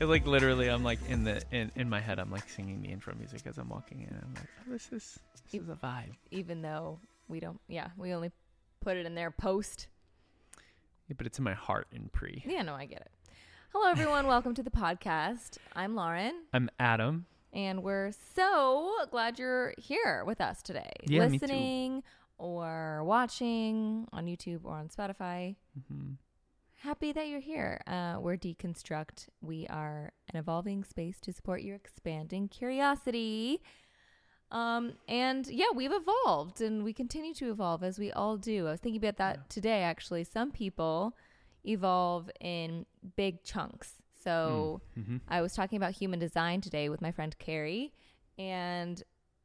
It like literally, I'm like in the in, in my head, I'm like singing the intro music as I'm walking in. I'm like, oh, this is this is a vibe. Even though we don't, yeah, we only put it in there post. Yeah, but it's in my heart in pre. Yeah, no, I get it. Hello, everyone. Welcome to the podcast. I'm Lauren, I'm Adam. and we're so glad you're here with us today, Yeah, listening or watching on YouTube or on Spotify. hmm Happy that you're here. Uh, we're Deconstruct. We are an evolving space to support your expanding curiosity. Um, and yeah, we've evolved and we continue to evolve as we all do. I was thinking about that Yeah. today, actually. Some people evolve in big chunks. So hmm I was talking about human design today with my friend Carrie. And,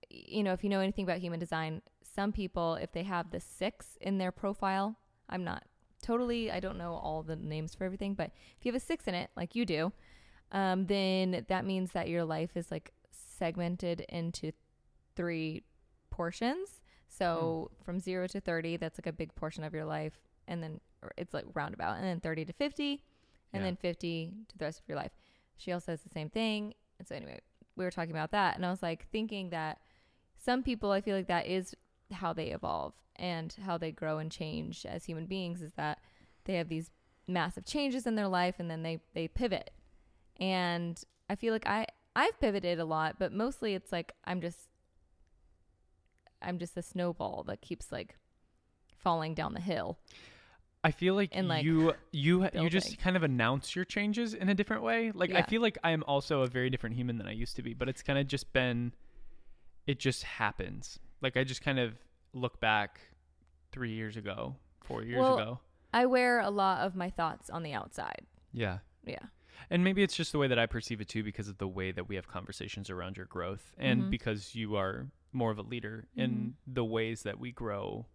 you know, if you know anything about human design, some people, if they have the six in their profile, I'm not totally, I don't know all the names for everything, but if you have a six in it, like you do, um, then that means that your life is like segmented into three portions. So from zero to 30, that's like a big portion of your life. And then it's like roundabout. And then 30 to 50, and Yeah. then 50 to the rest of your life. She also says the same thing. And so, anyway, we were talking about that. And I was like thinking that some people, I feel like that is how they evolve and how they grow and change as human beings is that they have these massive changes in their life and then they, they pivot. And I feel like I, I've pivoted a lot, but mostly it's like I'm just I'm just a snowball that keeps like falling down the hill. I feel like, And, like, you you you just kind of announce your changes in a different way. Like I feel like I am also a very different human than I used to be, but it's kind of just been it just happens. Like I just kind of look back 3 years ago, 4 years Well, ago. I wear a lot of my thoughts on the outside. Yeah. Yeah. And maybe it's just the way that I perceive it too, because of the way that we have conversations around your growth, and Mhm. because you are more of a leader in the ways that we grow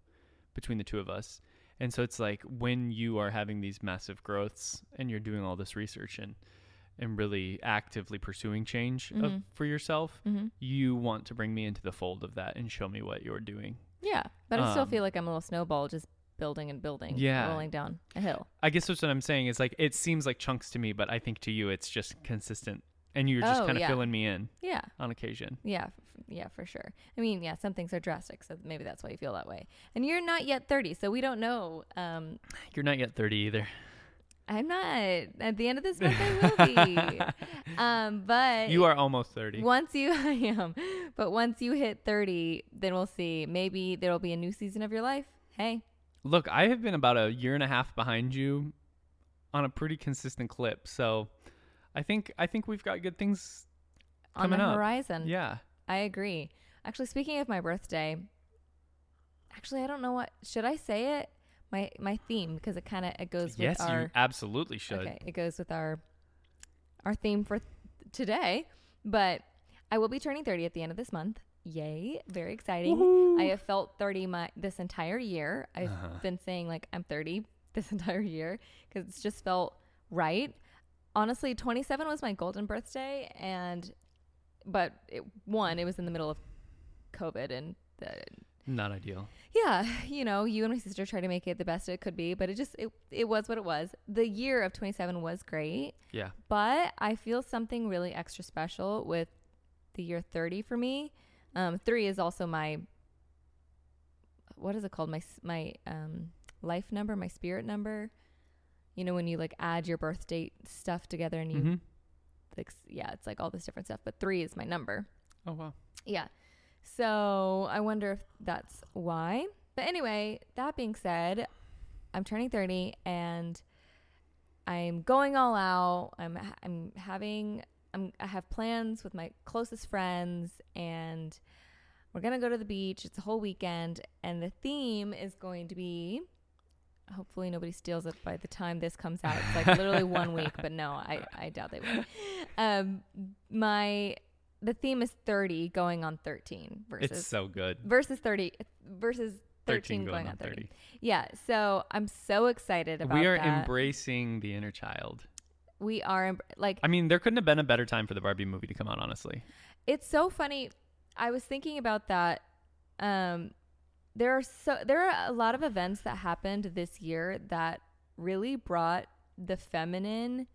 between the two of us. And so it's like when you are having these massive growths and you're doing all this research and and really actively pursuing change of, Mhm. for yourself, Mm-hmm. you want to bring me into the fold of that and show me what you're doing. Yeah, but I still Um, feel like I'm a little snowball, just building and building, Yeah. rolling down a hill. I guess that's what I'm saying is like it seems like chunks to me, but I think to you it's just consistent and you're just Oh, kind of yeah. filling me in Yeah, on occasion. yeah, f- yeah, for sure. I mean, yeah, some things are drastic, so maybe that's why you feel that way. And you're not yet 30, so we don't know. Um, You're not yet 30 either. I'm not. At the end of this month, I will be. um, but You are almost 30. Once you, I am, but once you hit 30, then we'll see. Maybe there will be a new season of your life. Hey, Look, I have been about a year and a half behind you on a pretty consistent clip. So I think I think we've got good things on coming the up. horizon. Yeah. I agree. Actually, speaking of my birthday, actually, I don't know what should I say it. My my theme because it kind of it goes with Yes, our you absolutely should. okay. It goes with our our theme for th- today. But I will be turning 30 at the end of this month. Yay! Very exciting. Woohoo. I have felt 30 my this entire year. I've Uh-huh. been saying like I'm 30 this entire year because it's just felt right. Honestly, 27 was my golden birthday, and but it, one, it was in the middle of COVID, and the, Not ideal. Yeah, you know, you and my sister tried to make it the best it could be, but it just it it was what it was. The year of 27 was great, Yeah. but I feel something really extra special with the year 30 for me. Um, three is also my what is it called? My my um life number, my spirit number. You know, when you like add your birth date stuff together and you hmm like yeah, it's like all this different stuff. But three is my number. Oh wow. Yeah. So I wonder if that's why. But anyway, that being said, I'm turning 30 and I'm going all out. I'm I'm having I'm I have plans with my closest friends and we're going to go to the beach. It's a whole weekend and the theme is going to be hopefully nobody steals it by the time this comes out. It's like literally one week, but no, I I doubt they will. Um my the theme is 30 going on 13 versus It's so good. versus 30 versus 13, going, on 30. Yeah, so I'm so excited about that. We are that. embracing the inner child. we are em- like I mean, there couldn't have been a better time for the Barbie movie to come out, honestly. it's so funny. I was thinking about that. Um, there are so there are a lot of events that happened this year that really brought the feminine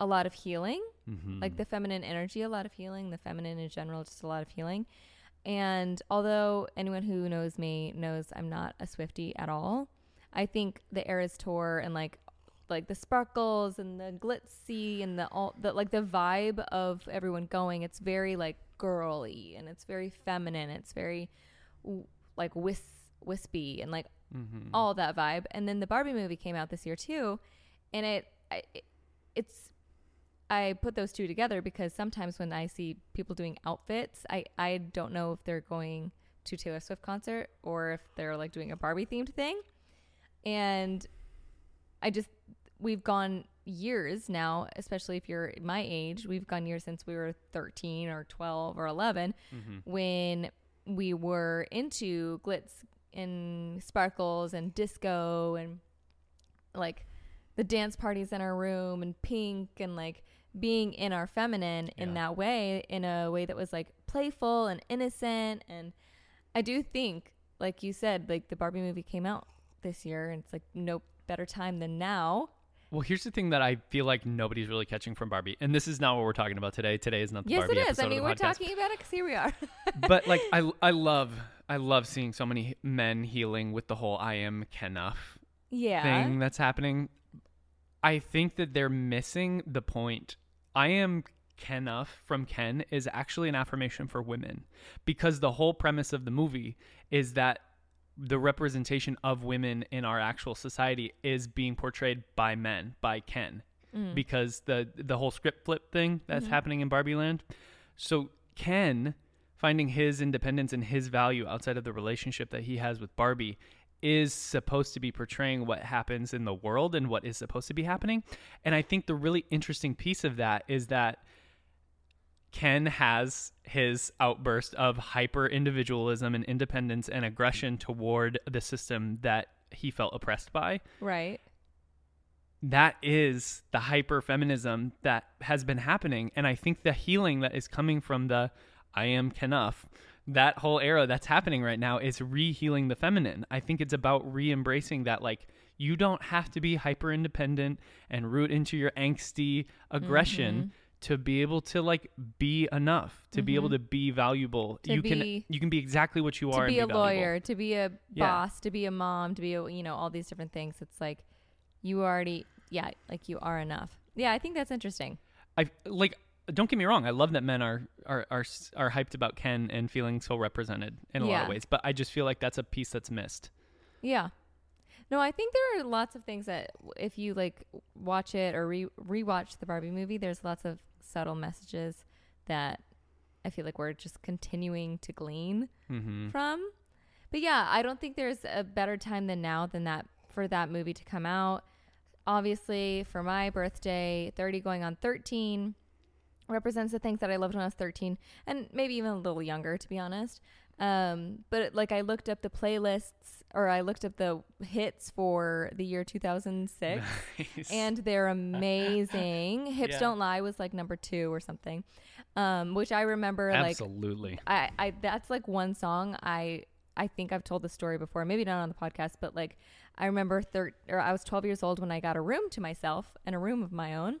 a lot of healing, Mm-hmm. like the feminine energy, a lot of healing, the feminine in general, just a lot of healing. And although anyone who knows me knows I'm not a Swiftie at all, I think the Eras tour and like like the sparkles and the glitzy and the all the like the vibe of everyone going, it's very like girly and it's very feminine. It's very w- like whis wispy and like mm-hmm. all that vibe. And then the Barbie movie came out this year too, and it, I, it it's I put those two together because sometimes when I see people doing outfits, I I don't know if they're going to Taylor Swift concert or if they're like doing a Barbie themed thing, and I just we've gone years now, especially if you're my age, we've gone years since we were 13 or 12 or 11 Mm-hmm. when we were into glitz and sparkles and disco and like the dance parties in our room and pink and like being in our feminine in that way in a way that was like playful and innocent and I do think like you said like the Barbie movie came out this year and it's like no better time than now. Well, here's the thing that I feel like nobody's really catching from Barbie, and this is not what we're talking about today. Today is not the yes Barbie Yes, it is. I mean we're podcast. talking about it cuz here we are. but like I, I love I love seeing so many men healing with the whole I am Kenough yeah. thing that's happening. I think that they're missing the point. I am Kenough from Ken is actually an affirmation for women because the whole premise of the movie is that the representation of women in our actual society is being portrayed by men, by Ken Mm. because the the whole script flip thing that's Mhm. happening in Barbie Land. So Ken finding his independence and his value outside of the relationship that he has with Barbie is supposed to be portraying what happens in the world and what is supposed to be happening. And I think the really interesting piece of that is that Ken has his outburst of hyper individualism and independence and aggression toward the system that he felt oppressed by Right. that is the hyper feminism that has been happening and i think the healing that is coming from the i am kenough that whole era that's happening right now is re-healing the feminine i think it's about re-embracing that like you don't have to be hyper independent and root into your angsty aggression to be able to like be enough to be able Mhm. to be valuable To you can be- you can be exactly what you to are To be a valuable. lawyer, to be a Yeah. boss, to be a mom, to be a you know all these different things. It's like you already yeah, like you are enough. Yeah, I think that's interesting. I like. Don't get me wrong. I love that men are are are are hyped about Ken and feeling so represented in a lot of ways. But I just feel like that's a piece that's missed. Yeah. No, I think there are lots of things that if you like watch it or re rewatch the Barbie movie, there's lots of subtle messages that I feel like we're just continuing to glean Mm-hmm. from. But yeah, I don't think there's a better time than now than that for that movie to come out. Obviously, for my birthday, 30 going on 13 represents the things that I loved when I was 13 and maybe even a little younger to be honest. Um, but like I looked up the playlists or I looked up the hits for the year 2006 and they're amazing. Hips Yeah. Don't Lie was like number 2 or something. Um, which I remember like absolutely. I, I that's like one song I I think I've told the story before, maybe not on the podcast, but like I remember thir- or I was 12 years old when I got a room to myself and a room of my own,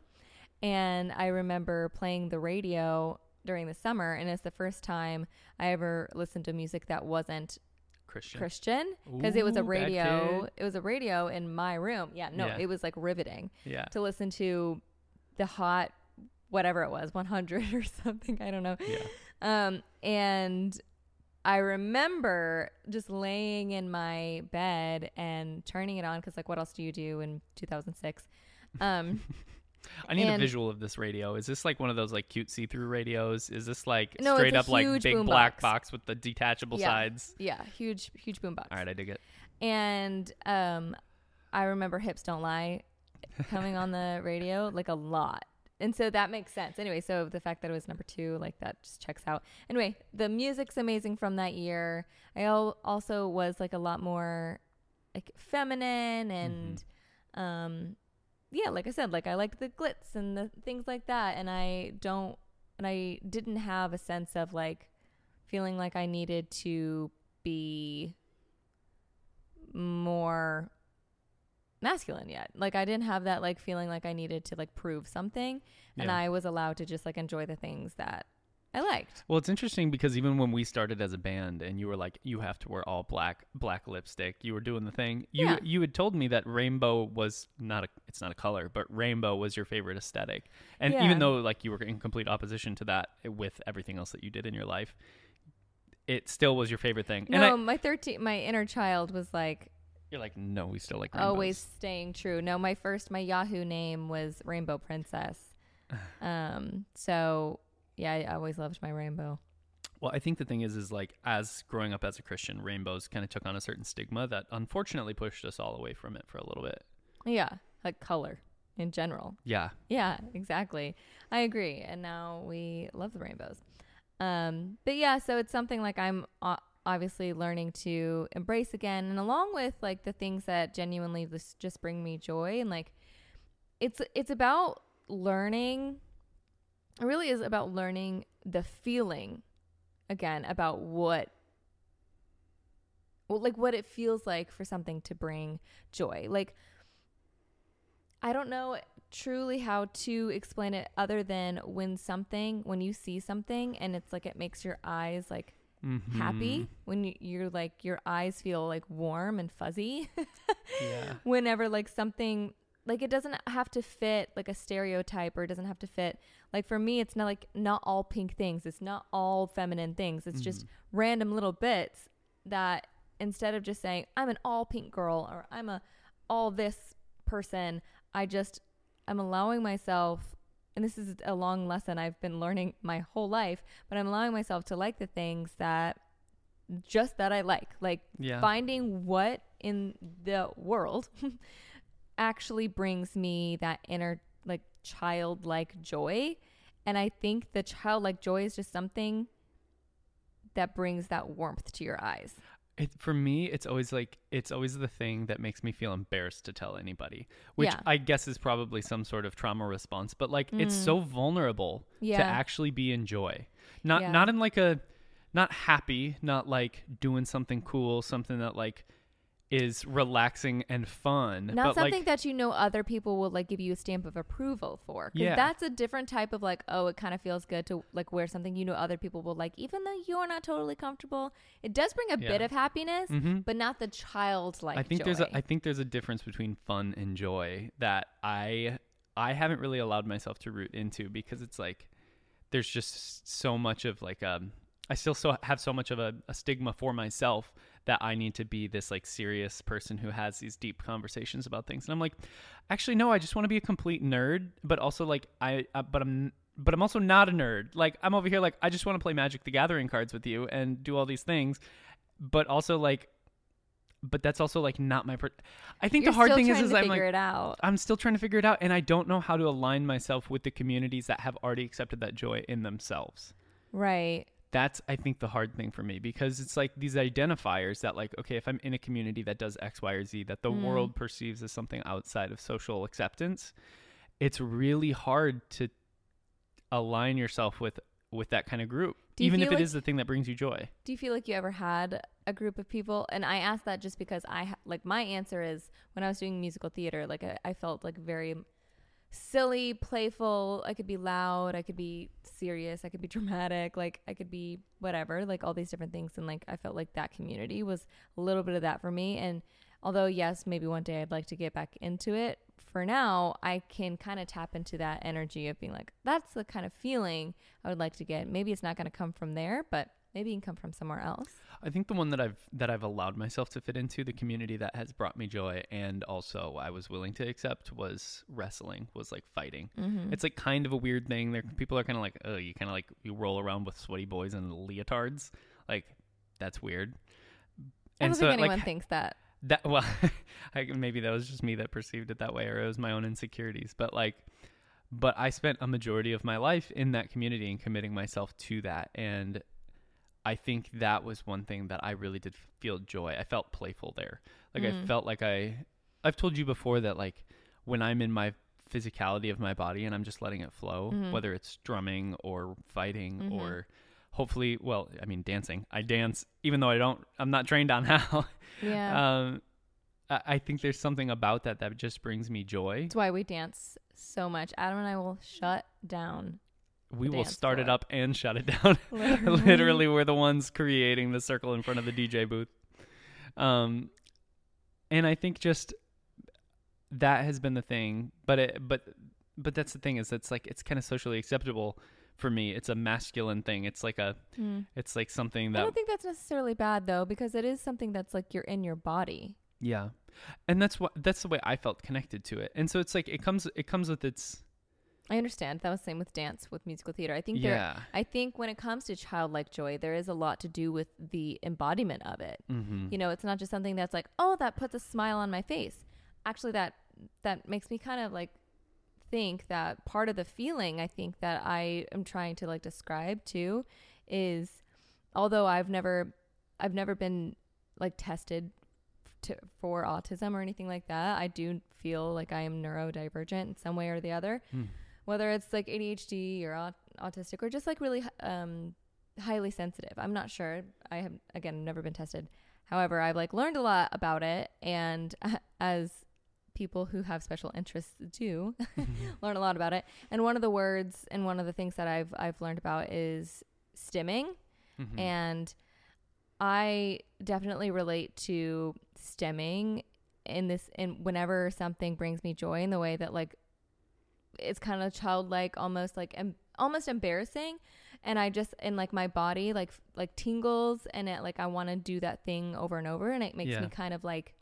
and I remember playing the radio during the summer, and it's the first time I ever listened to music that wasn't Christian. Christian because it was a radio. It was a radio in my room. Yeah, no, Yeah. it was like riveting Yeah. to listen to the hot whatever it was 100 or something i don't know Yeah. um and i remember just laying in my bed and turning it on because like what else do you do in 2006 um I need a visual of this radio. Is this like one of those like cute see-through radios? Is this like No, straight up like big black box. box with the detachable Yeah. sides? yeah huge huge boombox All right, I dig it. and um i remember hips don't lie coming on the radio like a lot and so that makes sense anyway so the fact that it was number two like that just checks out anyway the music's amazing from that year i also was like a lot more like feminine and um yeah like i said like i liked the glitz and the things like that and i don't and i didn't have a sense of like feeling like i needed to be more masculine yet. Like I didn't have that like feeling like I needed to like prove something and Yeah. I was allowed to just like enjoy the things that I liked. Well, it's interesting because even when we started as a band and you were like, you have to wear all black, black lipstick, you were doing the thing. You Yeah. you had told me that rainbow was not a, it's not a color, but rainbow was your favorite aesthetic. And Yeah. even though like you were in complete opposition to that with everything else that you did in your life, it still was your favorite thing. and no, I, my 13 my inner child was like you're like, no, we still like rainbows. always staying true. No, my first my Yahoo name was Rainbow Princess. Um so yeah, I always loved my rainbow. Well, I think the thing is, is like as growing up as a Christian, rainbows kind of took on a certain stigma that unfortunately pushed us all away from it for a little bit. Yeah, like color in general. Yeah, Yeah, exactly. I agree. And now we love the rainbows. Um, but yeah, so it's something like I'm obviously learning to embrace again, and along with like the things that genuinely just just bring me joy, and like it's it's about learning. It really is about learning the feeling again about what well, like what it feels like for something to bring joy. Like I don't know truly how to explain it other than when something when you see something and it's like it makes your eyes like happy Mhm. when you, you're like your eyes feel like warm and fuzzy Yeah. whenever like something like it doesn't have to fit like a stereotype or it doesn't have to fit like for me it's not like not all pink things it's not all feminine things it's just Mhm. random little bits that instead of just saying i'm an all pink girl or i'm a all this person i just i'm allowing myself and this is a long lesson i've been learning my whole life but i'm allowing myself to like the things that just that i like like Yeah. finding what in the world actually brings me that inner childlike joy and i think the childlike joy is just something that brings that warmth to your eyes It, for me, it's always like it's always the thing that makes me feel embarrassed to tell anybody, which Yeah. I guess is probably some sort of trauma response. But like, it's Mm. so vulnerable Yeah. to actually be in joy, not Yeah. not in like a, not happy, not like doing something cool, something that like is relaxing and fun. not something like, that you know other people will like give you a stamp of approval for Yeah. that's a different type of like oh it kind of feels good to like wear something you know other people will like even though you're not totally comfortable it does bring a bit of happiness Mhm. but not the childlike joy. I think joy. there's a I think there's a difference between fun and joy that I I haven't really allowed myself to root into because it's like there's just so much of like um I still so have so much of a, a stigma for myself that I need to be this like serious person who has these deep conversations about things. And I'm like actually no I just want to be a complete nerd but also like I uh, but I'm but I'm also not a nerd. Like I'm over here like I just want to play Magic the Gathering cards with you and do all these things but also like but that's also like not my per- I think You're the hard thing is is I'm like it out. I'm still trying to figure it out and I don't know how to align myself with the communities that have already accepted that joy in themselves. right That's I think the hard thing for me because it's like these identifiers that like okay if I'm in a community that does x y or z that the Mm. world perceives as something outside of social acceptance, it's really hard to align yourself with with that kind of group even if feel it like- is the thing that brings you joy. Do you feel like you ever had a group of people? And I ask that just because I like my answer is when I was doing musical theater, like I, I felt like very silly, playful. I could be loud, I could be serious, I could be dramatic, like I could be whatever, like all these different things. And like I felt like that community was a little bit of that for me. And although yes, maybe one day I'd like to get back into it. For now, I can kind of tap into that energy of being like, that's the kind of feeling I would like to get. Maybe it's not going to come from there, but maybe you can come from somewhere else. I think the one that I've that I've allowed myself to fit into the community that has brought me joy and also I was willing to accept was wrestling was like fighting. Mm-hmm. It's like kind of a weird thing. There people are kind of like, oh, you kind of like you roll around with sweaty boys and leotards. Like that's weird. I don't think anyone like thinks that. that well, I, maybe that was just me that perceived it that way, or it was my own insecurities. But like, but I spent a majority of my life in that community and committing myself to that, and I think that was one thing that I really did feel joy. I felt playful there. Like I Mm. felt like I, I've told you before that like when I'm in my physicality of my body and I'm just letting it flow, Mhm. whether it's drumming or fighting Mhm. or hopefully, well, I mean dancing. I dance even though I don't. I'm not trained on how. Yeah. Um, I, I think there's something about that that just brings me joy. It's why we dance so much. Adam and I will shut down. We will start it up and shut it down. Literally. Literally, we're the ones creating the circle in front of the DJ booth. Um, and I think just that has been the thing. But it, but but that's the thing is it's like it's kind of socially acceptable for me. It's a masculine thing. It's like a Hmm. it's like something that I don't think that's necessarily bad though, because it is something that's like you're in your body. Yeah. And that's what that's the way I felt connected to it. And so it's like it comes it comes with its I understand. That was the same with dance, with musical theater. I think there yeah. I think when it comes to childlike joy, there is a lot to do with the embodiment of it. Mm-hmm. You know, it's not just something that's like, oh, that puts a smile on my face. Actually, that that makes me kind of like think that part of the feeling I think that I am trying to like describe too is although I've never I've never been like tested to, for autism or anything like that, I do feel like I am neurodivergent in some way or the other Hmm. Whether it's like ADHD or aut- autistic or just like really um, highly sensitive. I'm not sure. I have again never been tested. However, I've like learned a lot about it, and as people who have special interests do, learn a lot about it. And one of the words and one of the things that I've I've learned about is stimming, Mhm. and I definitely relate to stimming in this in whenever something brings me joy in the way that like it's kind of childlike almost like em- almost embarrassing and I just and like my body like like tingles and it like I want to do that thing over and over and it makes Yeah. me kind of like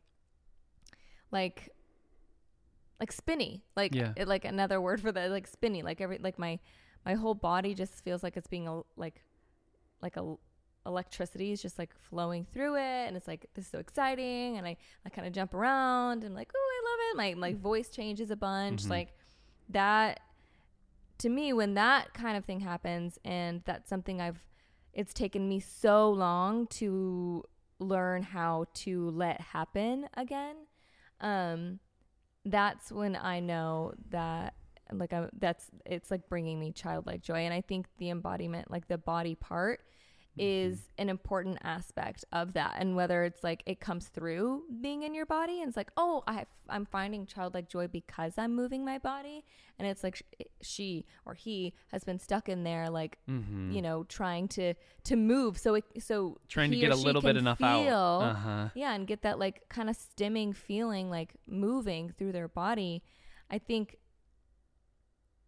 like like spinny like Yeah. it, like another word for that like spinny like every like my my whole body just feels like it's being a, like like a electricity is just like flowing through it and it's like this is so exciting and I I kind of jump around and like oh I love it my my voice changes a bunch Mhm. like that to me when that kind of thing happens and that's something I've it's taken me so long to learn how to let happen again um that's when I know that like I, that's it's like bringing me childlike joy. And I think the embodiment like the body part is an important aspect of that and whether it's like it comes through being in your body and it's like oh i i'm finding childlike joy because I'm moving my body and it's like sh- she or he has been stuck in there like Mhm. you know trying to to move so it so trying to get a little bit enough feel, out. Uh-huh. yeah and get that like kind of stimming feeling like moving through their body i think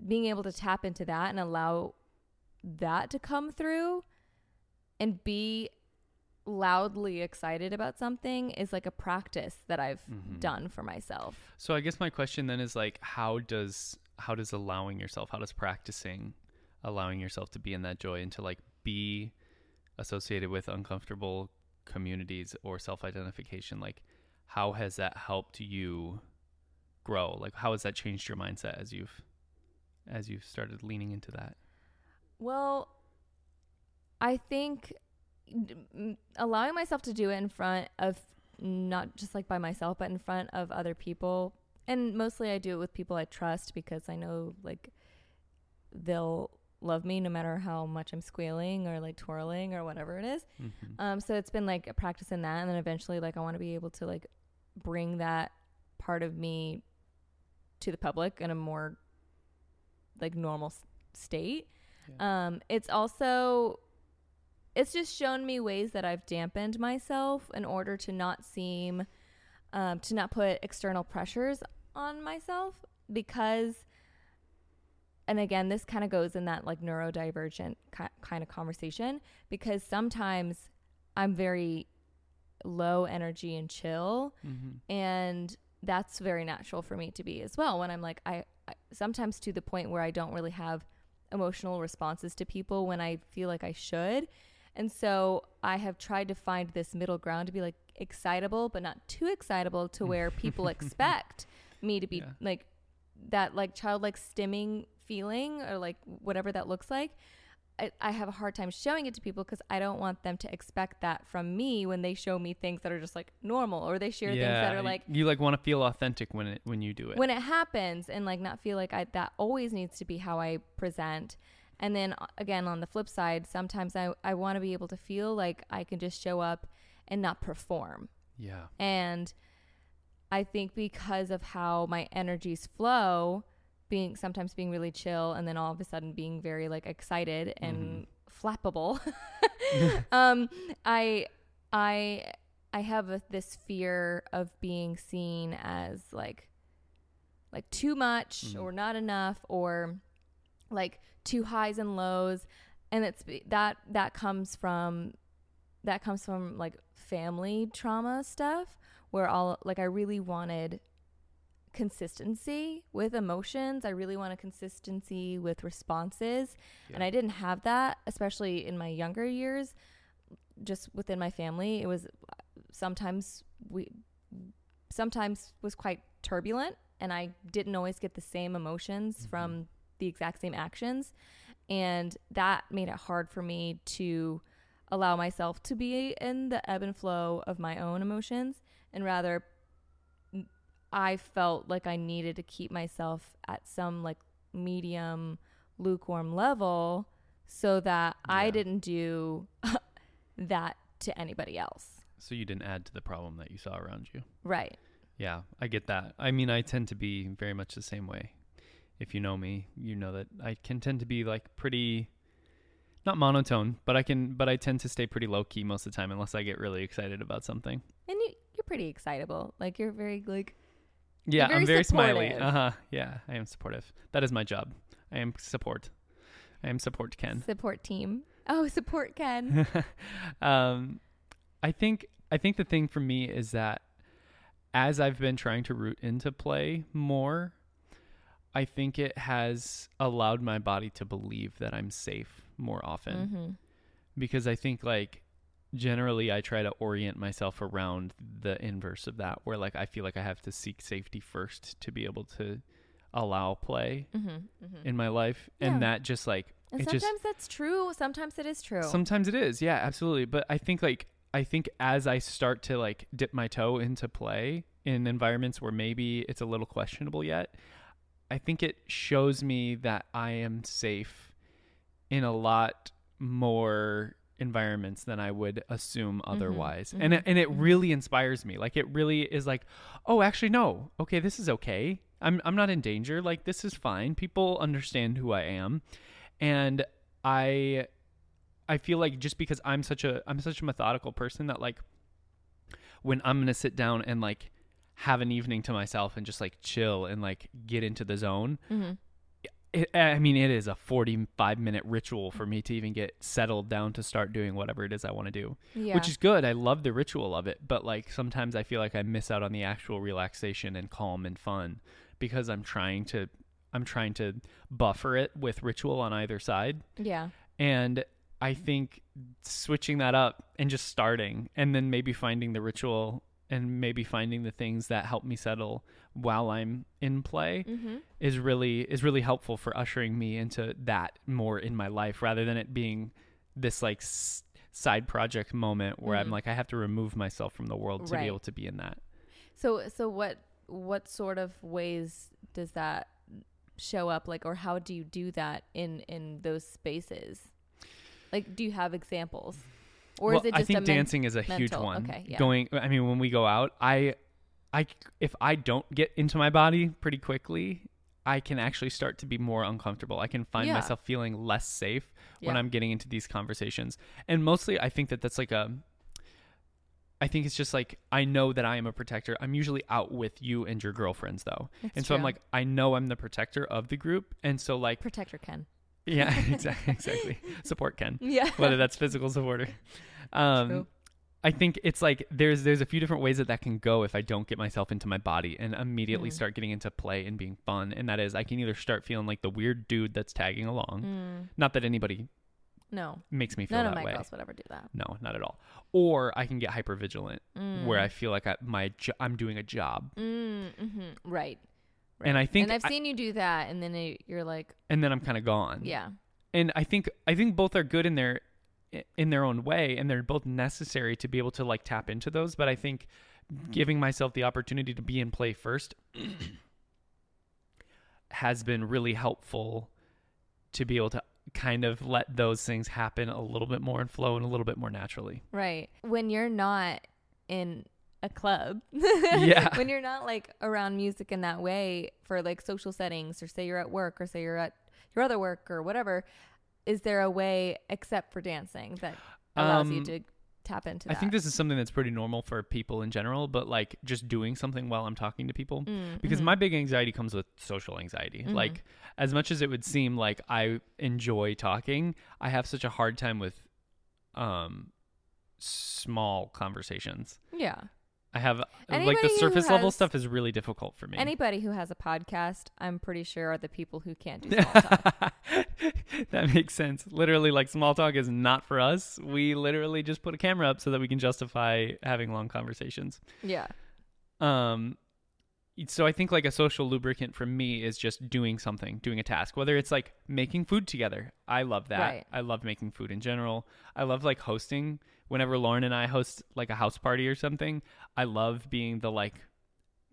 being able to tap into that and allow that to come through and be loudly excited about something is like a practice that i've Mhm. done for myself So I guess my question then is like how does how does allowing yourself, how does practicing allowing yourself to be in that joy and to like be associated with uncomfortable communities or self-identification like how has that helped you grow? Like how has that changed your mindset as you've as you've started leaning into that? Well, I think allowing myself to do it in front of not just like by myself, but in front of other people, and mostly I do it with people I trust because I know like they'll love me no matter how much I'm squealing or like twirling or whatever it is. Mhm. Um, so it's been like a practice in that, and then eventually, like, I want to be able to like bring that part of me to the public in a more like normal s- state. Um, it's also it's just shown me ways that I've dampened myself in order to not seem um, to not put external pressures on myself because and again this kind of goes in that like neurodivergent ki- kind of conversation because sometimes I'm very low energy and chill Mhm. and that's very natural for me to be as well when i'm like I, I sometimes to the point where i don't really have emotional responses to people when i feel like i should and so i have tried to find this middle ground to be like excitable but not too excitable to where people expect me to be Yeah. like that like childlike stimming feeling or like whatever that looks like I, I have a hard time showing it to people because I don't want them to expect that from me when they show me things that are just like normal or they share things that are like you like want to feel authentic when it when you do it. when it happens and like not feel like I, that always needs to be how I present. And then uh, again, on the flip side, sometimes I, I want to be able to feel like I can just show up and not perform. yeah. And I think because of how my energies flow, being sometimes being really chill and then all of a sudden being very like excited and flappable. um, I I I have a, this fear of being seen as like like too much Mhm. or not enough or like too highs and lows and it's that that comes from that comes from like family trauma stuff where all like I really wanted consistency with emotions. I really wanted consistency with responses. And I didn't have that, especially in my younger years, just within my family. It was sometimes we sometimes was quite turbulent and I didn't always get the same emotions Mhm. from the exact same actions. And that made it hard for me to allow myself to be in the ebb and flow of my own emotions and rather I felt like I needed to keep myself at some like medium lukewarm level so that I didn't do that to anybody else. So you didn't add to the problem that you saw around you. Right. Yeah, I get that. I mean, I tend to be very much the same way. If you know me, you know that I can tend to be like pretty not monotone, but I can but I tend to stay pretty low key most of the time unless I get really excited about something. And you, you're pretty excitable. Like you're very like Yeah, very I'm very smiley. Uh-huh. Yeah, I am supportive. That is my job. I am support. I am support Ken. support team. Oh, support Ken. um, I think I think the thing for me is that as I've been trying to root into play more, I think it has allowed my body to believe that I'm safe more often hmm because I think like generally I try to orient myself around the inverse of that where like I feel like I have to seek safety first to be able to allow play hmm hmm in my life Yeah. and that just like And sometimes just that's true. Sometimes it is true. Sometimes it is, yeah, absolutely. But I think like I think as I start to like dip my toe into play in environments where maybe it's a little questionable yet, I think it shows me that I am safe in a lot more environments than I would assume otherwise. And it, and it mhm. really inspires me. Like it really is like, "Oh, actually no. Okay, this is okay. I'm I'm not in danger. Like this is fine. People understand who I am." And I I feel like just because I'm such a I'm such a methodical person that like when I'm gonna sit down and like have an evening to myself and just like chill and like get into the zone. hmm It, I mean, it is a 45 minute ritual for me to even get settled down to start doing whatever it is I want to do, Yeah. which is good. I love the ritual of it, but like sometimes I feel like I miss out on the actual relaxation and calm and fun because I'm trying to I'm trying to buffer it with ritual on either side. yeah. And I think switching that up and just starting and then maybe finding the ritual and maybe finding the things that help me settle while I'm in play hmm is really is really helpful for ushering me into that more in my life rather than it being this like s- side project moment where I'm Mhm. like I have to remove myself from the world to Right. be able to be in that. So so what what sort of ways does that show up like or how do you do that in in those spaces? Like do you have examples? Or well, is it I think a men- dancing is a huge one. Okay, yeah. Going I mean when we go out, I I if I don't get into my body pretty quickly, I can actually start to be more uncomfortable. I can find Yeah. myself feeling less safe when I'm getting into these conversations. And mostly I think that that's like a I think it's just like I know that I am a protector. I'm usually out with you and your girlfriends though. It's and so I'm like I know I'm the protector of the group and so like protector Ken. Yeah, exactly exactly. Support Ken Yeah. whether that's physical support or um True. I think it's like there's there's a few different ways that that can go if I don't get myself into my body and immediately Mhm. start getting into play and being fun and that is I can either start feeling like the weird dude that's tagging along Mm, not that anybody no. makes me feel None of my way girls would ever do that. no not at all or I can get hyper vigilant Mm. where I feel like I, my jo- I'm doing a job Mm, hmm Right. And I think and I've I- seen you do that, and then it, you're like, and then I'm kind of gone yeah, and I think I think both are good in their in their own way, and they're both necessary to be able to like tap into those. But I think giving myself the opportunity to be in play first has been really helpful to be able to kind of let those things happen a little bit more and flow and a little bit more naturally. right. When you're not in a club. Yeah. when you're not like around music in that way for like social settings, or say you're at work, or say you're at your other work, or whatever. Is there a way, except for dancing, that allows you Um, to tap into I think this is something that's pretty normal for people in general, but like just doing something while I'm talking to people. Mm, Because mhm. my big anxiety comes with social anxiety. Mhm. Like, as much as it would seem like I enjoy talking, I have such a hard time with um, small conversations. yeah. I have like the surface level has- stuff is really difficult for me. Anybody who has a podcast, I'm pretty sure are the people who can't do small talk. that makes sense. Literally, like small talk is not for us. We literally just put a camera up so that we can justify having long conversations. yeah. Um, so I think like a social lubricant for me is just doing something, doing a task, whether it's like making food together. I love that. Right. I love making food in general. I love like hosting. Whenever Lauren and I host like a house party or something, I love being the like,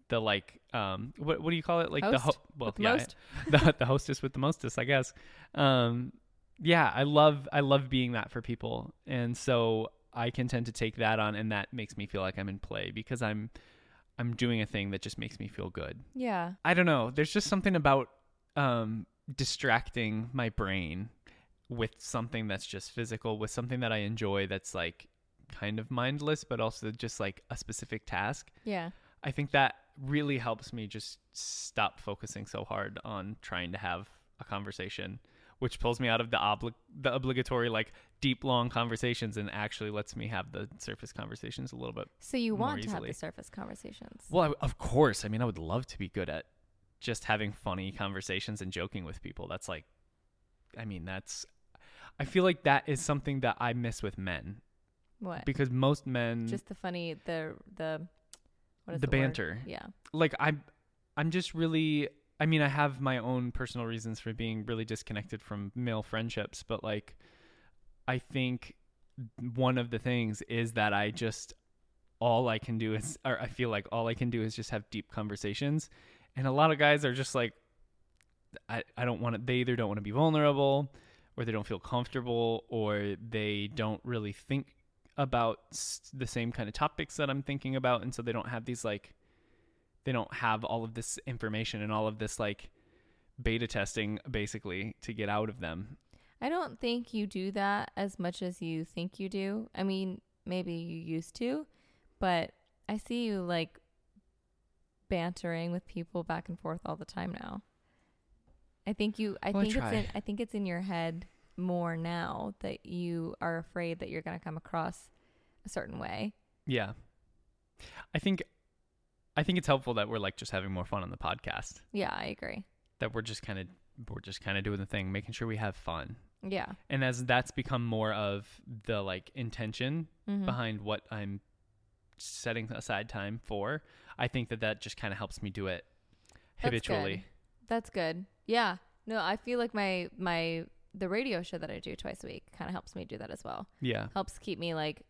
the like, um, what what do you call it? Like the Host ho- well, with yeah, most? the the hostess with the mostest, I guess. Um, yeah, I love I love being that for people, and so I can tend to take that on, and that makes me feel like I'm in play because I'm I'm doing a thing that just makes me feel good. Yeah. I don't know. There's just something about um, distracting my brain with something that's just physical, with something that I enjoy that's like kind of mindless, but also just like a specific task. Yeah. I think that really helps me just stop focusing so hard on trying to have a conversation, which pulls me out of the obli- the obligatory like deep long conversations and actually lets me have the surface conversations a little bit. So you want to have the surface conversations. Well, I, of course. I mean, I would love to be good at just having funny conversations and joking with people. That's like I mean, that's I feel like that is something that I miss with men what? because most men Just the funny, the the what is The the, word? banter. Yeah. like I'm I'm just really I mean I have my own personal reasons for being really disconnected from male friendships, but like I think one of the things is that I just all I can do is or I feel like all I can do is just have deep conversations. And a lot of guys are just like I, I don't want to they either don't want to be vulnerable or they don't feel comfortable or they don't really think about the same kind of topics that I'm thinking about and so they don't have these like they don't have all of this information and all of this like beta testing basically to get out of them. I don't think you do that as much as you think you do. I mean, maybe you used to, but I see you like bantering with people back and forth all the time now. I think you I Well, I it's in I think it's in your head more now that you are afraid that you're going to come across a certain way. Yeah. I think I think it's helpful that we're like just having more fun on the podcast. Yeah, I agree. That we're just kind of we're just kind of doing the thing, making sure we have fun. Yeah. And as that's become more of the like intention Mhm. behind what I'm setting aside time for, I think that that just kind of helps me do it habitually. That's good. That's good. Yeah. No, I feel like my my the radio show that I do twice a week kind of helps me do that as well. Yeah. Helps keep me like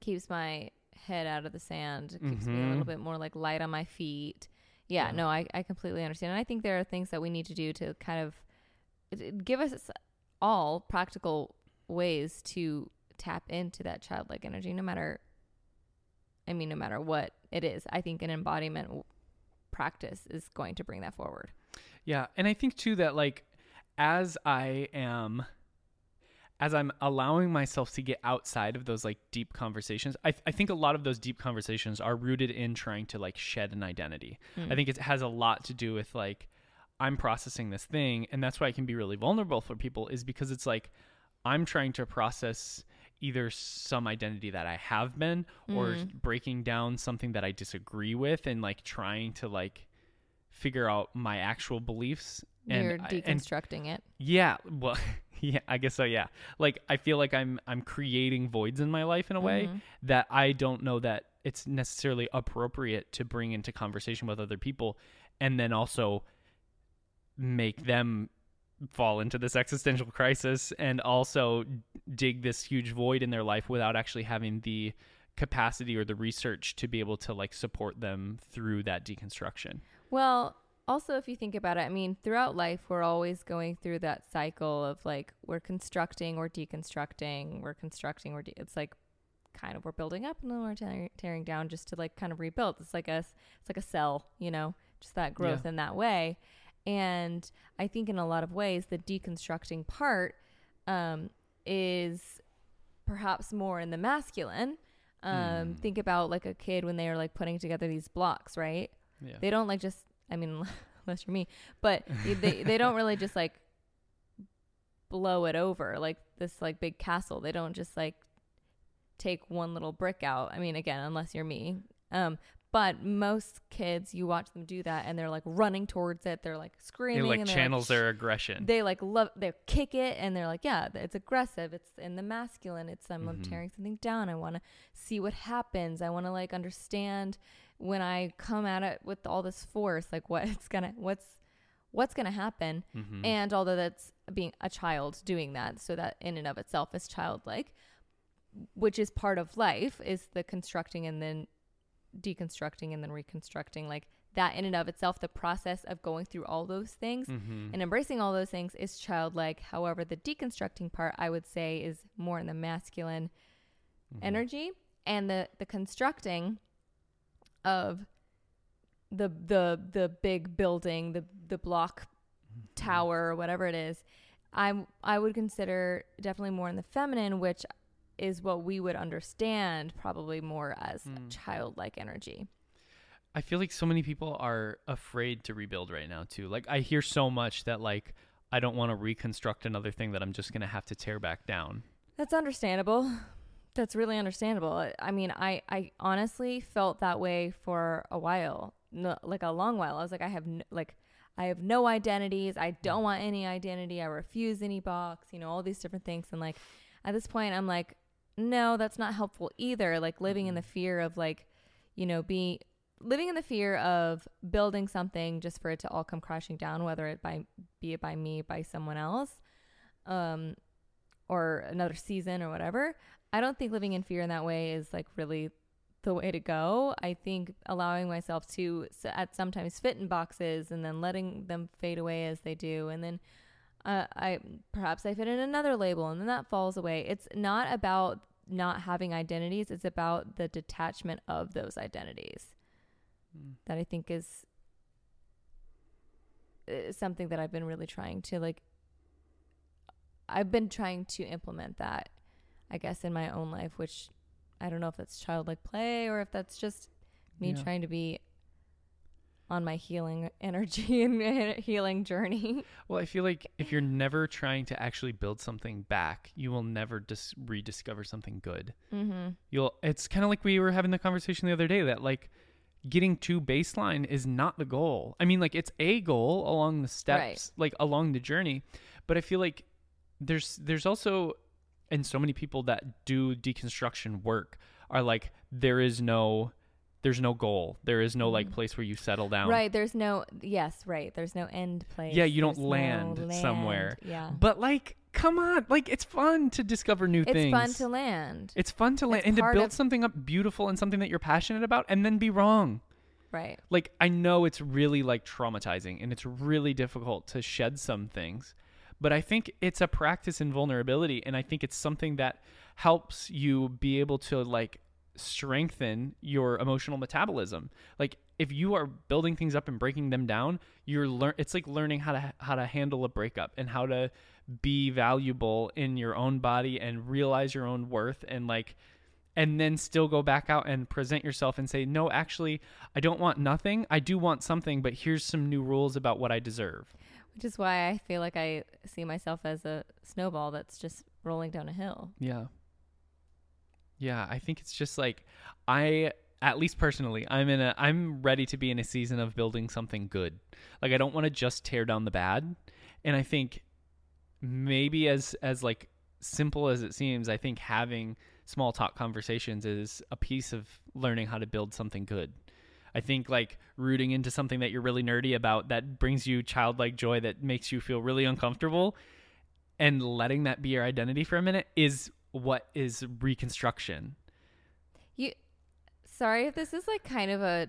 keeps my head out of the sand. Keeps me a little mm-hmm. bit more like light on my feet. Yeah, Yeah. no, I I completely understand. And I think there are things that we need to do to kind of it- it give us all practical ways to tap into that childlike energy no matter I mean no matter what it is. I think an embodiment practice is going to bring that forward. Yeah, and I think too that like as I am as I'm allowing myself to get outside of those like deep conversations, I, I think a lot of those deep conversations are rooted in trying to like shed an identity. Mm. I think it has a lot to do with like I'm processing this thing, and that's why it can be really vulnerable for people is because it's like I'm trying to process either some identity that I have been or Mm. breaking down something that I disagree with and like trying to like figure out my actual beliefs and You're I- and deconstructing it. yeah well yeah i guess so yeah like i feel like i'm i'm creating voids in my life in a way Mhm. that i don't know that it's necessarily appropriate to bring into conversation with other people and then also make them fall into this existential crisis and also dig this huge void in their life without actually having the capacity or the research to be able to like support them through that deconstruction Well, also, if you think about it, I mean, throughout life, we're always going through that cycle of like we're constructing, we're deconstructing, we're constructing, we're de- it's like kind of we're building up and then we're tearing, tearing down just to like kind of rebuild. It's like a it's like a cell, you know, just that growth Yeah. in that way. And I think in a lot of ways the deconstructing part um, is perhaps more in the masculine. Um, Mm. Think about like a kid when they are like putting together these blocks, right? Yeah. They don't like just, I mean, unless you're me, but they, they don't really just like blow it over like this like big castle. They don't just like take one little brick out. I mean, again, unless you're me. Um, but most kids, you watch them do that and they're like running towards it. They're like It screaming. like and channels sh- their aggression. They like love, they kick it and they're like, yeah, it's aggressive. It's in the masculine. It's, I'm Mhm. tearing something down. I want to see what happens. I want to like understand when I come at it with all this force, like what it's gonna, what's, what's gonna happen. Mhm. And although that's being a child doing that, so that in and of itself is childlike, which is part of life, is the constructing and then deconstructing and then reconstructing. Like that in and of itself, the process of going through all those things Mhm. and embracing all those things is childlike. However, the deconstructing part, I would say, is more in the masculine Mhm. energy and the the constructing of the the the big building the the block tower or whatever it is i i would consider definitely more in the feminine which is what we would understand probably more as Mm. childlike energy I feel like so many people are afraid to rebuild right now too. Like I hear so much that like I don't want to reconstruct another thing that I'm just gonna have to tear back down. That's understandable. That's really understandable. I mean, I, I honestly felt that way for a while, no, like a long while. I was like, I have no, like, I have no identities. I don't want any identity. I refuse any box. You know, all these different things. And like, at this point, I'm like, no, that's not helpful either. Like living in the fear of like, you know, be living in the fear of building something just for it to all come crashing down, whether it by be it by me, by someone else. Um, or another season or whatever. I don't think living in fear in that way is like really the way to go. I think allowing myself to at sometimes fit in boxes and then letting them fade away as they do, and then uh, I perhaps I fit in another label and then that falls away. It's not about not having identities. It's about the detachment of those identities Mm. that I think is, is something that I've been really trying to like. I've been trying to implement that, I guess, in my own life, which I don't know if that's childlike play or if that's just me Yeah. trying to be on my healing energy and healing journey. Well, I feel like if you're never trying to actually build something back, you will never dis- rediscover something good. mm-hmm. You'll it's kind of like we were having the conversation the other day that like getting to baseline is not the goal. I mean like it's a goal along the steps, like along the journey, but I feel like there's there's also and so many people that do deconstruction work are like there is no there's no goal. There is no like Mhm. place where you settle down. Right. There's no, yes, right. There's no end place. Yeah, you don't There's no land somewhere. Yeah. But like come on, like it's fun to discover new things. It's fun to land. It's fun to land It's and to build of- something up beautiful and something that you're passionate about and then be wrong. right. Like I know it's really like traumatizing and it's really difficult to shed some things, but I think it's a practice in vulnerability and I think it's something that helps you be able to like strengthen your emotional metabolism. Like if you are building things up and breaking them down, you're learn it's like learning how to how to handle a breakup and how to be valuable in your own body and realize your own worth and like and then still go back out and present yourself and say, no, actually, I don't want nothing. I do want something, but here's some new rules about what I deserve. Which is why I feel like I see myself as a snowball that's just rolling down a hill. Yeah. Yeah, I think it's just like I at least personally, I'm in a I'm ready to be in a season of building something good. Like I don't want to just tear down the bad. And I think maybe as as like simple as it seems, I think having small talk conversations is a piece of learning how to build something good. I think like rooting into something that you're really nerdy about that brings you childlike joy that makes you feel really uncomfortable and letting that be your identity for a minute is what is reconstruction. You, sorry if this is like kind of a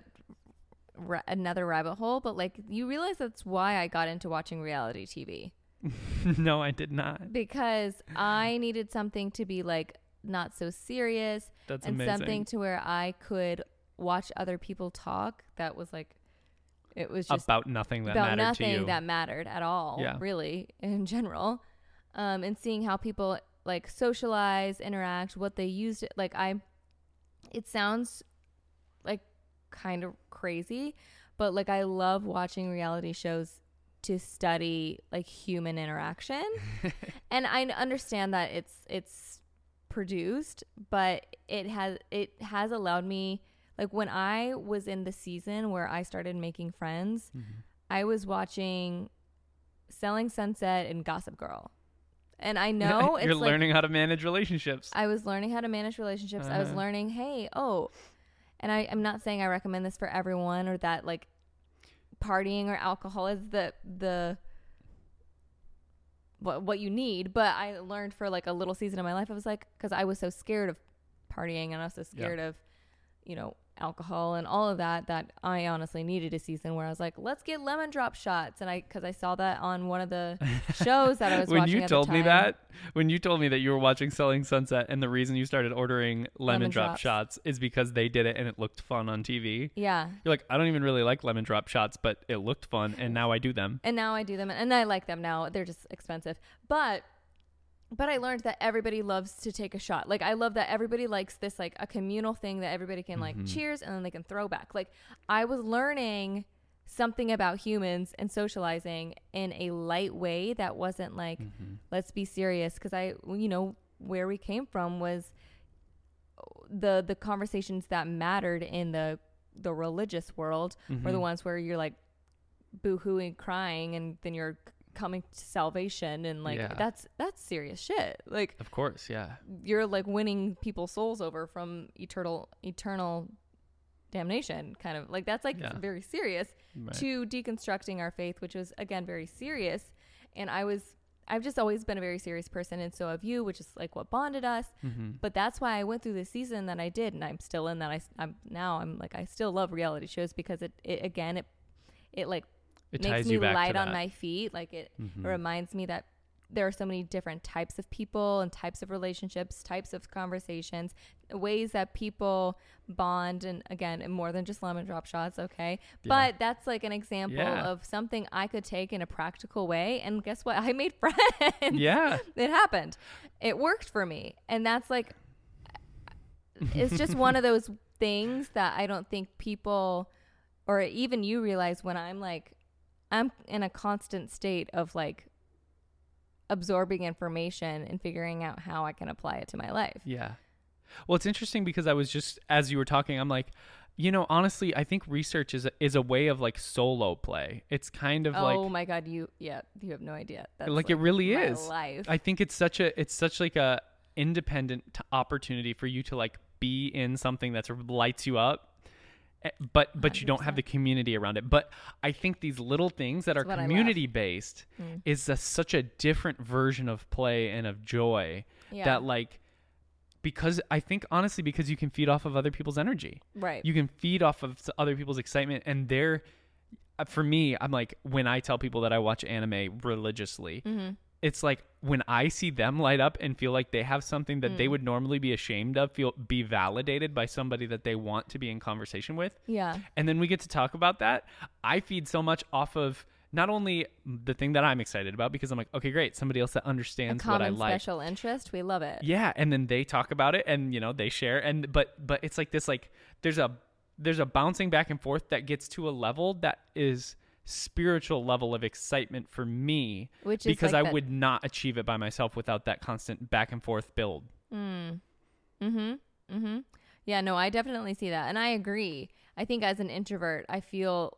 ra- another rabbit hole, but like you realize that's why I got into watching reality TV no, I did not. because I needed something to be like not so serious That's and amazing. something to where I could watch other people talk that was like it was just about nothing that about mattered to nothing you. that mattered at all Yeah. really in general um and seeing how people like socialize interact what they used it like i it sounds like kind of crazy but like i love watching reality shows to study like human interaction and i understand that it's it's produced but it has it has allowed me like when i was in the season where i started making friends Mhm. I was watching Selling Sunset and Gossip Girl. And I know it's You're like learning how to manage relationships. I was learning how to manage relationships. I was Uh-huh. learning, hey, oh, and I, I'm not saying I recommend this for everyone or that like partying or alcohol is the the what what you need. But I learned for like a little season of my life, I was like, because I was so scared of partying and I was so scared of, you know, alcohol and all of that that I honestly needed a season where I was like, let's get lemon drop shots, and I because I saw that on one of the shows that I was watching. when you told me that, when you told me that you were watching Selling Sunset, and the reason you started ordering lemon, Lemon drop drops. shots is because they did it and it looked fun on TV. yeah, You're like, I don't even really like lemon drop shots, but it looked fun, and now I do them. and now I do them, and I like them now. They're just expensive, but but I learned that everybody loves to take a shot. Like I love that everybody likes this like a communal thing that everybody can like Mhm. cheers and then they can throw back. Like I was learning something about humans and socializing in a light way that wasn't like Mhm. let's be serious because I you know where we came from was the the conversations that mattered in the the religious world were the Mhm. ones where you're like boo-hooing crying and then you're coming to salvation and like Yeah. that's that's serious shit like Of course, yeah. you're like winning people's souls over from eternal eternal damnation kind of like that's like Yeah. very serious Right. to deconstructing our faith which was again very serious and i was i've just always been a very serious person and so have you which is like what bonded us Mhm. but that's why I went through the season that I did, and I'm still in that. I, am now I'm like I still love reality shows because it, it again it it like It makes ties me you back light to on my feet. Like it, Mhm. it reminds me that there are so many different types of people and types of relationships, types of conversations, ways that people bond, and again, and more than just lemon drop shots. Okay, Yeah. but that's like an example Yeah. of something I could take in a practical way, and guess what? I made friends yeah. it happened. It worked for me. And that's like it's just one of those things that I don't think people or even you realize when I'm like I'm in a constant state of like absorbing information and figuring out how I can apply it to my life. Yeah. Well, it's interesting because I was just as you were talking, I'm like, you know, honestly, I think research is a, is a way of like solo play. It's kind of oh like Oh my god, you yeah, you have no idea. That's like, it really my is. life. I think it's such a it's such like a independent t- opportunity for you to like be in something that sort of lights you up. Eh, But but you don't have the community around it. But I think these little things that That's are what I love. community based Mm. is a, such a different version of play and of joy yeah. that like because I think honestly because you can feed off of other people's energy. right. You can feed off of other people's excitement and they're uh, for me I'm like when I tell people that I watch anime religiously mm-hmm. It's like when I see them light up and feel like they have something that Mm. they would normally be ashamed of feel be validated by somebody that they want to be in conversation with Yeah. and then we get to talk about that I feed so much off of not only the thing that I'm excited about because I'm like okay great somebody else that understands what I like special interest. We love it. yeah, and then they talk about it and you know, they share and but but it's like this like there's a there's a bouncing back and forth that gets to a level that is spiritual level of excitement for me Which is because like I that- would not achieve it by myself without that constant back and forth build. Mm. Mm-hmm. Mm-hmm. Yeah, no, I definitely see that. And I agree. I think as an introvert, I feel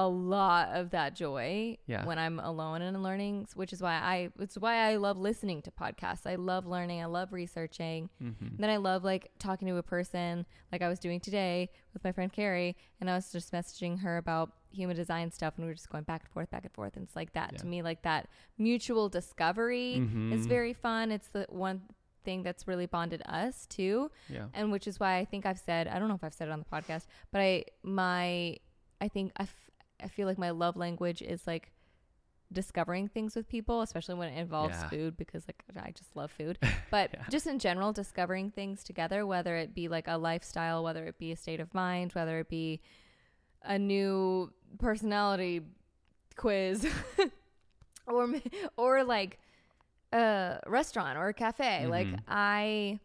a lot of that joy Yeah. when I'm alone and learning, which is why I it's why I love listening to podcasts. I love learning, I love researching. Mm-hmm. Then I love like talking to a person like I was doing today with my friend Carrie and I was just messaging her about human design stuff and we were just going back and forth back and forth and it's like that Yeah. to me like that mutual discovery is Mhm. very fun. It's the one thing that's really bonded us too Yeah. and which is why I think I've said I don't know if I've said it on the podcast, but I my I think I, I feel like my love language is like discovering things with people, especially when it involves Yeah. food because like I just love food. But Yeah. just in general, discovering things together, whether it be like a lifestyle, whether it be a state of mind, whether it be a new personality quiz or or like a restaurant or a cafe. Like Mhm. I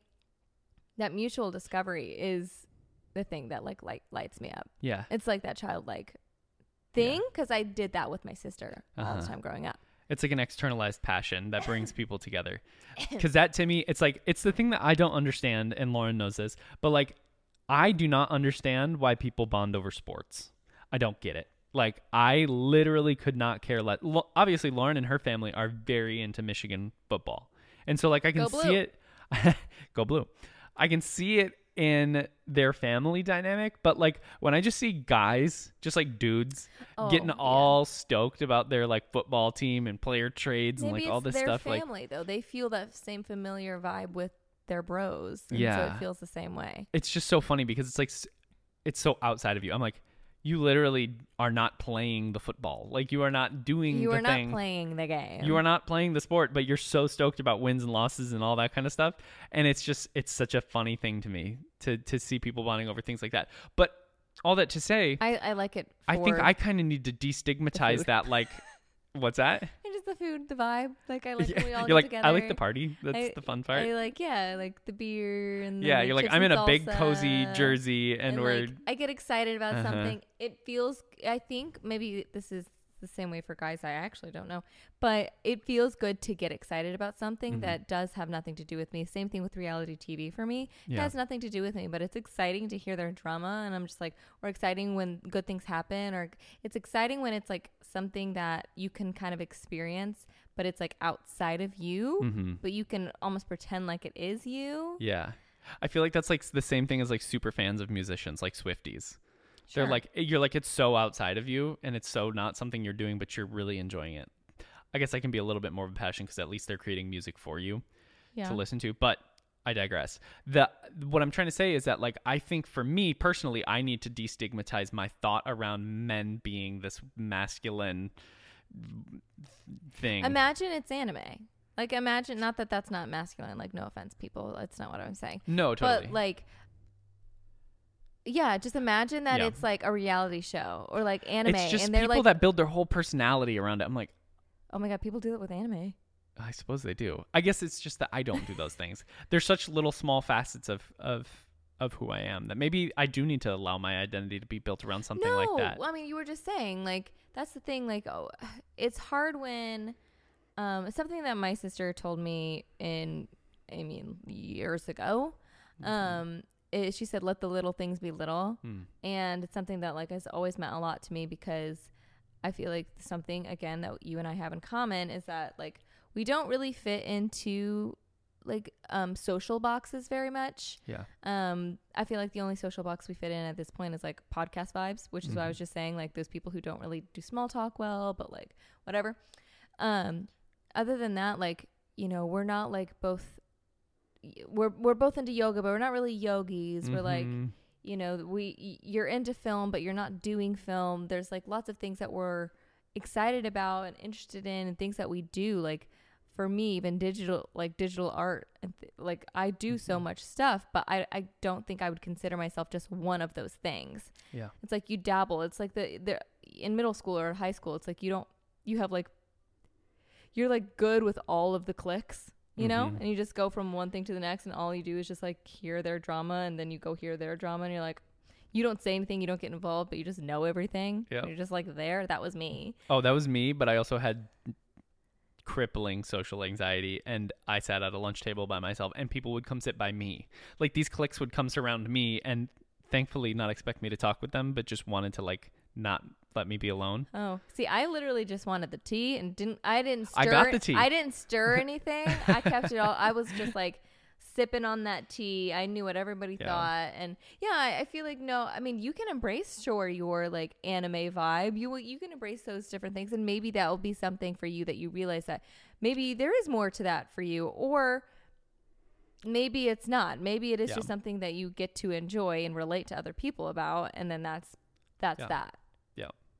that mutual discovery is the thing that like light, lights me up. Yeah. It's like that childlike thing because I did that with my sister all the Uh-huh. time growing up. It's like an externalized passion that brings people together. Because that to me, it's like, it's the thing that I don't understand, and Lauren knows this, but like, I do not understand why people bond over sports. I don't get it. Like, I literally could not care less. Lo- Obviously, Lauren and her family are very into Michigan football. And so, like, I can see it. Go blue. I can see it in their family dynamic, but like when I just see guys, just like dudes, oh, getting Oh, yeah. all stoked about their like football team and player trades and like all this their stuff, like family though. They feel that same familiar vibe with their bros. And so Yeah. it feels the same way. it's just so funny because it's like it's so outside of you. I'm like, you literally are not playing the football. Like you are not doing You the are not thing. playing the game. You are not playing the sport, but you're so stoked about wins and losses and all that kind of stuff. And it's just it's such a funny thing to me to to see people bonding over things like that. But all that to say, I, I like it. I think I kind of need to destigmatize that. Like, what's that? And just the food, the vibe. Like I like Yeah, we all you're get like, together. I like the party. That's I- the fun part. I like yeah, I like the beer and yeah. You're like I'm in and a big cozy jersey, and, we're like, I get excited about Uh-huh. something. It feels. I think maybe this is the same way for guys. I actually don't know, but it feels good to get excited about something Mhm. that does have nothing to do with me. Same thing with reality TV for me. Yeah. It has nothing to do with me, but it's exciting to hear their drama, and I'm just like, or exciting when good things happen, or it's exciting when it's like something that you can kind of experience, but it's like outside of you, hmm but you can almost pretend like it is you. yeah. I feel like that's like the same thing as like super fans of musicians, like Swifties. They're like eh, you're like it's so outside of you, and it's so not something you're doing, but you're really enjoying it. I guess I can be a little bit more of a passion because at least they're creating music for you. yeah. to listen to but i digress the what i'm trying to say is that like i think for me personally i need to destigmatize my thought around men being this masculine thing Imagine it's anime. Like imagine not that that's not masculine. Like no offense, people. That's not what I'm saying. no totally But like, yeah, just imagine that Yeah. it's like a reality show or like anime, it's just and they're people like, that build their whole personality around it i'm like oh my god, people do that with anime. i suppose they do i guess it's just that i don't do those things there's such little small facets of of of who i am that maybe i do need to allow my identity to be built around something no, like that Well, I mean you were just saying like that's the thing. Like oh, it's hard when um something that my sister told me in I mean years ago. Mm-hmm. Um, is she said let the little things be little. Hmm. and it's something that like has always meant a lot to me because I feel like something again that you and I have in common is that like we don't really fit into like um social boxes very much. yeah Um I feel like the only social box we fit in at this point is like podcast vibes, which is what I was just saying like those people who don't really do small talk well, but like whatever. Um other than that like, you know, we're not like both we're we're both into yoga, but we're not really yogis. We're like Mhm. you know we you're into film but you're not doing film there's like lots of things that we're excited about and interested in and things that we do like for me even digital like digital art and th- like i do so Mhm. much stuff but I, I don't think i would consider myself just one of those things yeah it's like you dabble it's like the, the in middle school or high school it's like you don't you have like you're like good with all of the clicks you know Mhm. and you just go from one thing to the next and all you do is just like hear their drama and then you go hear their drama and you're like you don't say anything you don't get involved but you just know everything Yep. you're just like there that was me Oh, that was me, but I also had crippling social anxiety and I sat at a lunch table by myself and people would come sit by me. Like these cliques would come surround me and thankfully not expect me to talk with them, but just wanted to like not let me be alone. oh see i literally just wanted the tea and didn't i didn't stir I got the tea. i didn't stir anything i kept it all i was just like sipping on that tea i knew what everybody Yeah. thought and yeah I, I feel like no i mean you can embrace sure your like anime vibe you will you can embrace those different things and maybe that will be something for you that you realize that maybe there is more to that for you or maybe it's not maybe it is Yeah. just something that you get to enjoy and relate to other people about and then that's that's Yeah. that.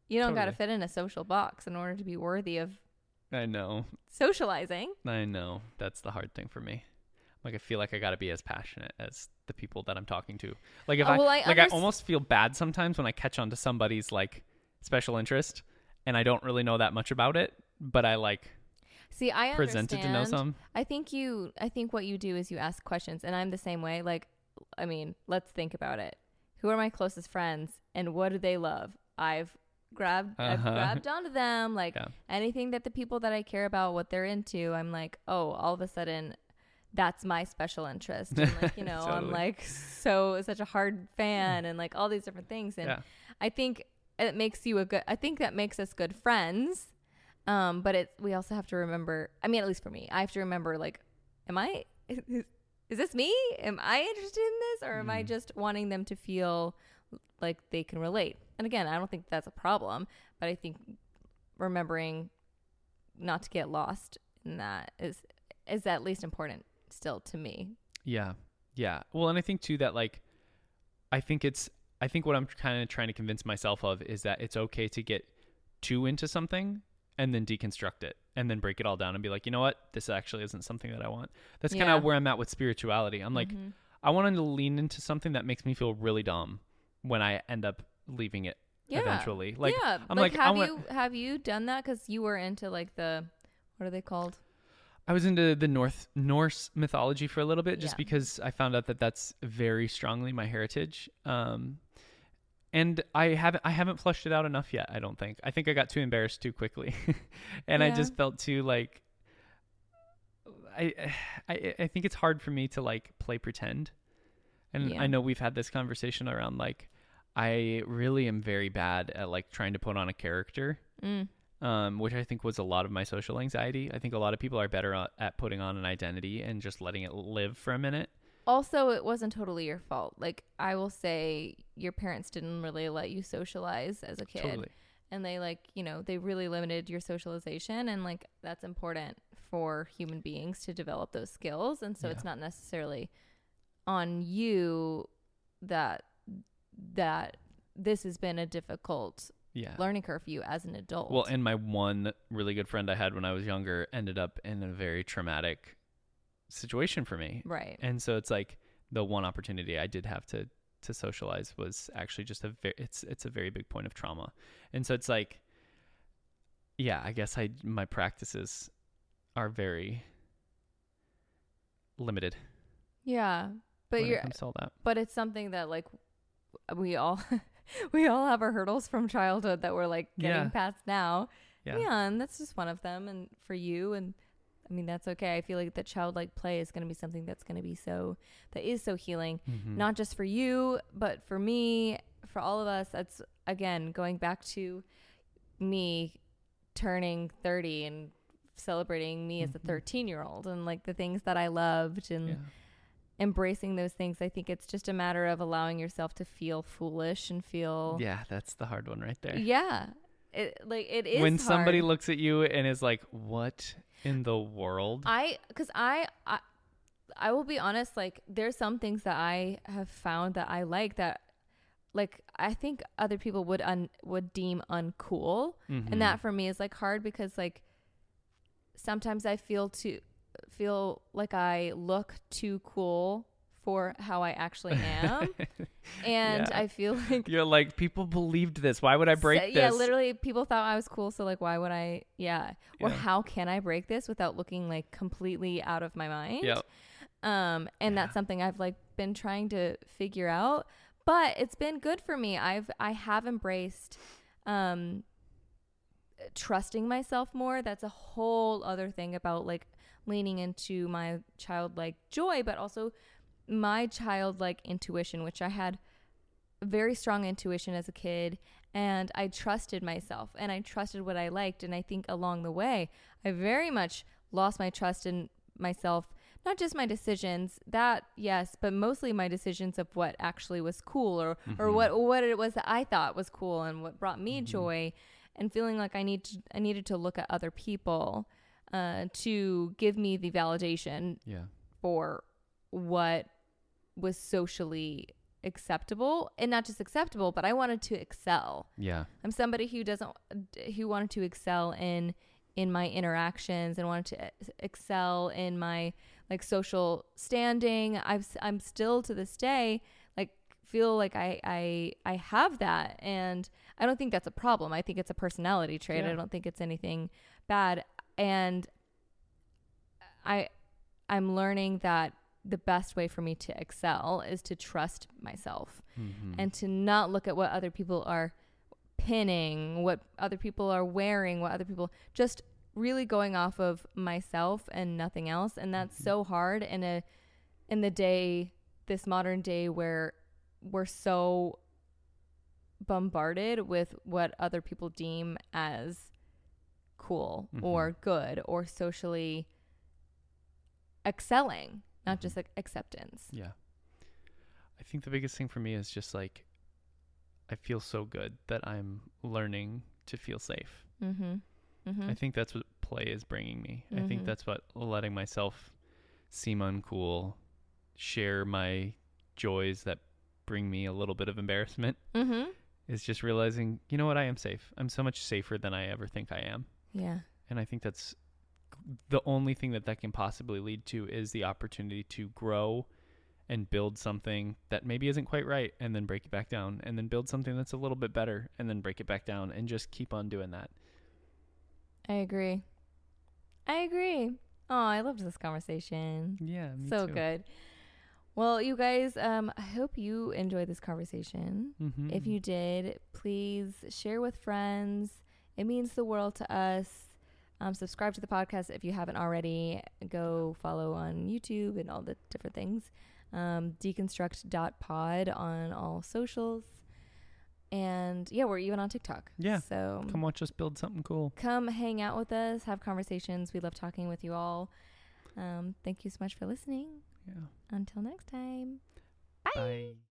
You don't got to fit in a social box in order to be worthy of I know. socializing. I know. That's the hard thing for me. Like I feel like I got to be as passionate as the people that I'm talking to. Like if Oh, I well, I like I almost feel bad sometimes when I catch on to somebody's like special interest and I don't really know that much about it, but I like See, I presented to know some. I think you I think what you do is you ask questions and I'm the same way. Like I mean, let's think about it. Who are my closest friends and what do they love? I've grabbed I've Uh-huh. grabbed onto them like Yeah. anything that the people that I care about what they're into, I'm like, "Oh, all of a sudden that's my special interest." And like, you know, I'm like so such a hard fan and like all these different things and Yeah. I think it makes you a good I think that makes us good friends. Um, but it we also have to remember I mean at least for me, I have to remember like am I is, is this me? Am I interested in this or am I Mm. just wanting them to feel like they can relate? And again, I don't think that's a problem, but I think remembering not to get lost in that is is at least important still to me. Yeah. Yeah. Well, and I think too that like I think it's I think what I'm kind of trying to convince myself of is that it's okay to get too into something and then deconstruct it and then break it all down and be like, "You know what? This actually isn't something that I want." That's kind of where I'm at with spirituality. I'm like Mhm. I wanted to lean into something that makes me feel really dumb when I end up leaving it yeah. eventually. Like yeah, I'm like, like, have you have you done that? Because you were into like the what are they called? I was into the North Norse mythology for a little bit, just Yeah. because I found out that that's very strongly my heritage. Um, and I haven't I haven't flushed it out enough yet. I don't think. I think I got too embarrassed too quickly, and I just felt too like. I, I I think it's hard for me to like play pretend, and Yeah. I know we've had this conversation around like I really am very bad at like trying to put on a character Mm. um, which I think was a lot of my social anxiety. I think a lot of people are better at- putting on an identity and just letting it live for a minute. Also, it wasn't totally your fault. Like I will say, your parents didn't really let you socialize as a kid, Totally. and they like you know they really limited your socialization, and like that's important for human beings to develop those skills. And so it's not necessarily on you that that this has been a difficult Yeah. learning curve for you as an adult. Well, and my one really good friend I had when I was younger ended up in a very traumatic situation for me. right. And so it's like the one opportunity I did have to to socialize was actually just a very it's it's a very big point of trauma. And so it's like yeah, I guess I my practices are very limited Yeah, but you're it all that. but it's something that like we all we all have our hurdles from childhood that we're like getting Yeah. past now. Yeah. Yeah. and that's just one of them and for you and I mean that's okay. I feel like that childlike play is going to be something that's going to be so that is so healing, Mhm. not just for you, but for me, for all of us. That's again going back to me turning 30 and celebrating me as a Mhm. 13-year-old and like the things that I loved and yeah. Embracing those things. I think it's just a matter of allowing yourself to feel foolish and feel Yeah, that's the hard one right there. Yeah. It like it is when somebody hard. looks at you and is like, "What in the world?" I cuz I, I I will be honest like there's some things that I have found that I like that like I think other people would un would deem uncool Mhm. and that for me is like hard because like sometimes I feel too feel like I look too cool for how I actually am and Yeah. I feel like You're like, people believed this. Why would I break So- this? Yeah, literally, people thought I was cool. So like, why would I? Yeah. Or Yeah. how can I break this without looking like completely out of my mind? Yep. Um, and that's something I've like been trying to figure out. But it's been good for me. I've I have embraced, um, trusting myself more. That's a whole other thing about like leaning into my childlike joy, but also my childlike intuition, which I had very strong intuition as a kid and I trusted myself and I trusted what I liked and I think along the way I very much lost my trust in myself not just my decisions that yes but mostly my decisions of what actually was cool or or Mhm. what what it was that I thought was cool and what brought me Mhm. joy and feeling like I need to, I needed to look at other people uh, to give me the validation Yeah. for what was socially acceptable and not just acceptable but i wanted to excel Yeah. i'm somebody who doesn't who wanted to excel in in my interactions and wanted to excel in my like social standing. I've i'm still to this day like feel like I I I have that and I don't think that's a problem. I think it's a personality trait. Yeah. I don't think it's anything bad and I I'm learning that the best way for me to excel is to trust myself Mhm. and to not look at what other people are pinning, what other people are wearing, what other people just really going off of myself and nothing else. And that's Mhm. so hard in a in the day this modern day where we're so bombarded with what other people deem as cool Mhm. or good or socially excelling, not Mhm. just like acceptance. Yeah. I think the biggest thing for me is just like I feel so good that I'm learning to feel safe. Mm-hmm. Mm-hmm. I think that's what play is bringing me. I Mhm. think that's what letting myself seem uncool, share my joys that bring me a little bit of embarrassment mm-hmm. is just realizing, you know what, I am safe. I'm so much safer than I ever think I am. Yeah. And I think that's the only thing that that can possibly lead to is the opportunity to grow and build something that maybe isn't quite right and then break it back down and then build something that's a little bit better and then break it back down and just keep on doing that. I agree. I agree. Oh, I loved this conversation. Yeah, me so too. good. Well, you guys, um, I hope you enjoyed this conversation. Mm-hmm. If you did, please share with friends. It means the world to us. Um, subscribe to the podcast if you haven't already. Go follow on YouTube and all the different things. Um, deconstruct.pod on all socials. And yeah, we're even on TikTok. Yeah. So come watch us build something cool. come hang out with us, have conversations. We love talking with you all. Um, thank you so much for listening. Yeah. Until next time. Bye.